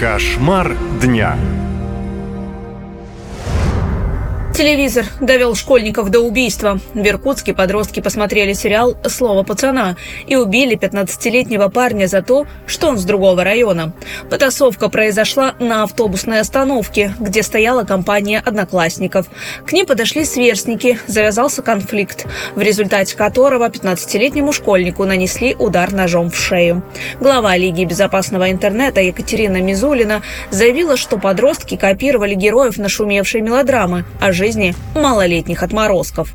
Кошмар дня. Телевизор довел школьников до убийства. В Иркутске подростки посмотрели сериал «Слово пацана» и убили 15-летнего парня за то, что он с другого района. Потасовка произошла на автобусной остановке, где стояла компания одноклассников. К ним подошли сверстники, завязался конфликт, в результате которого 15-летнему школьнику нанесли удар ножом в шею. Глава Лиги безопасного интернета Екатерина Мизулина заявила, что подростки копировали героев нашумевшей мелодрамы, а жизнь жизни малолетних отморозков.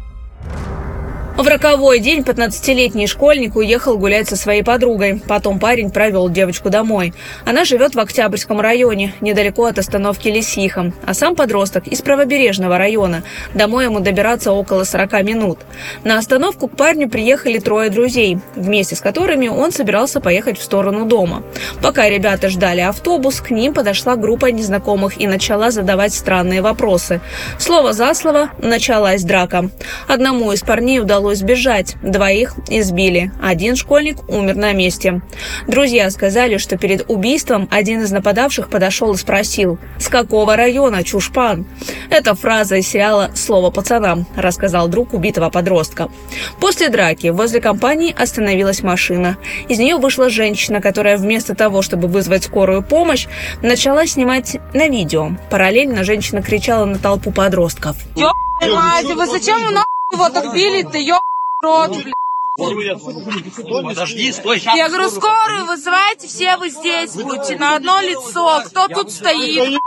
В роковой день 15-летний школьник уехал гулять со своей подругой. Потом парень провел девочку домой. Она живет в Октябрьском районе, недалеко от остановки Лисиха. А сам подросток из правобережного района. Домой ему добираться около 40 минут. На остановку к парню приехали трое друзей, вместе с которыми он собирался поехать в сторону дома. Пока ребята ждали автобус, к ним подошла группа незнакомых и начала задавать странные вопросы. Слово за слово началась драка. Одному из парней удалось удалось сбежать. Двоих избили. Один школьник умер на месте. Друзья сказали, что перед убийством один из нападавших подошел и спросил, «С какого района, чушпан?» Это фраза из сериала «Слово пацана», рассказал друг убитого подростка. После драки возле компании остановилась машина. Из нее вышла женщина, которая вместо того, чтобы вызвать скорую помощь, начала снимать на видео. Параллельно женщина кричала на толпу подростков. Мать, вы зачем вы его так били-то, ё рот, блядь. Подожди, стой. Я говорю, скорую вызывайте, все вы здесь будете, на одно лицо. Кто тут стоит?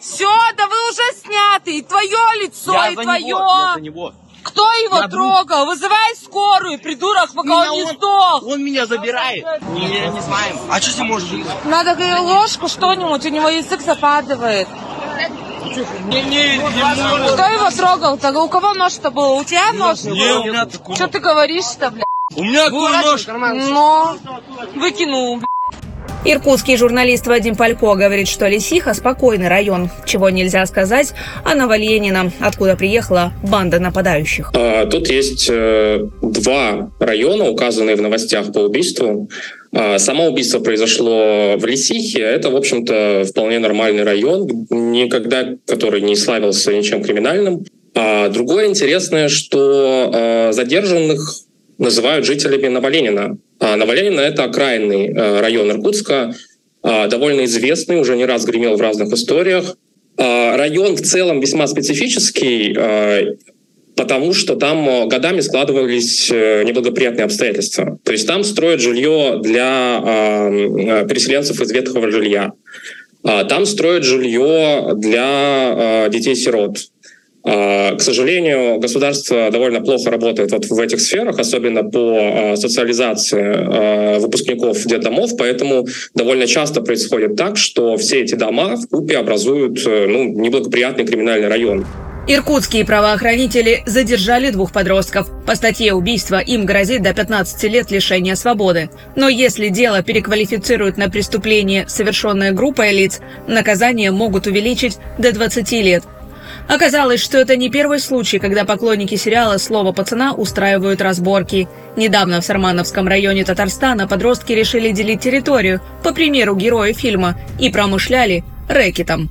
Все, да вы уже сняты, и твое лицо, Я и твое. него. Кто его Я трогал? Вызывай скорую, придурок, пока Меня он не он- сдох. Он меня забирает. Не, не знаем. А что с ним может быть? Надо ложку, что-нибудь, у него язык западывает. Не, не, не может. Кто его трогал-то? У кого нож-то был? У тебя нож? Не, у меня такой. Что ты говоришь-то, блядь? У меня такой нож. Ну, выкинул, блядь. Иркутский журналист Вадим Палько говорит, что Лисиха – спокойный район, чего нельзя сказать о Новоленина, откуда приехала банда нападающих. А, Тут есть э, два района, указанные в новостях по убийству. А, Само убийство произошло в Лисихе. Это, в общем-то, вполне нормальный район, никогда который не славился ничем криминальным. А Другое интересное, что э, задержанных называют жителями Новоленина. А Новоленина — это окраинный э, район Иркутска, а, довольно известный, уже не раз гремел в разных историях. А, Район в целом весьма специфический, потому что там э, годами складывались э, неблагоприятные обстоятельства. То есть там строят жилье для э, переселенцев из ветхого жилья. А Там строят жилье для э, детей-сирот. А, К сожалению, государство довольно плохо работает вот в этих сферах, особенно по э, социализации э, выпускников детдомов, поэтому довольно часто происходит так, что все эти дома в купе образуют э, ну, неблагоприятный криминальный район. Иркутские правоохранители задержали двух подростков. По статье убийства им грозит до 15 лет лишения свободы. Но если дело переквалифицируют на преступление, совершенное группой лиц, наказание могут увеличить до 20 лет. Оказалось, что это не первый случай, когда поклонники сериала «Слово пацана» устраивают разборки. Недавно в Сармановском районе Татарстана подростки решили делить территорию, по примеру героя фильма, и промышляли рэкетом.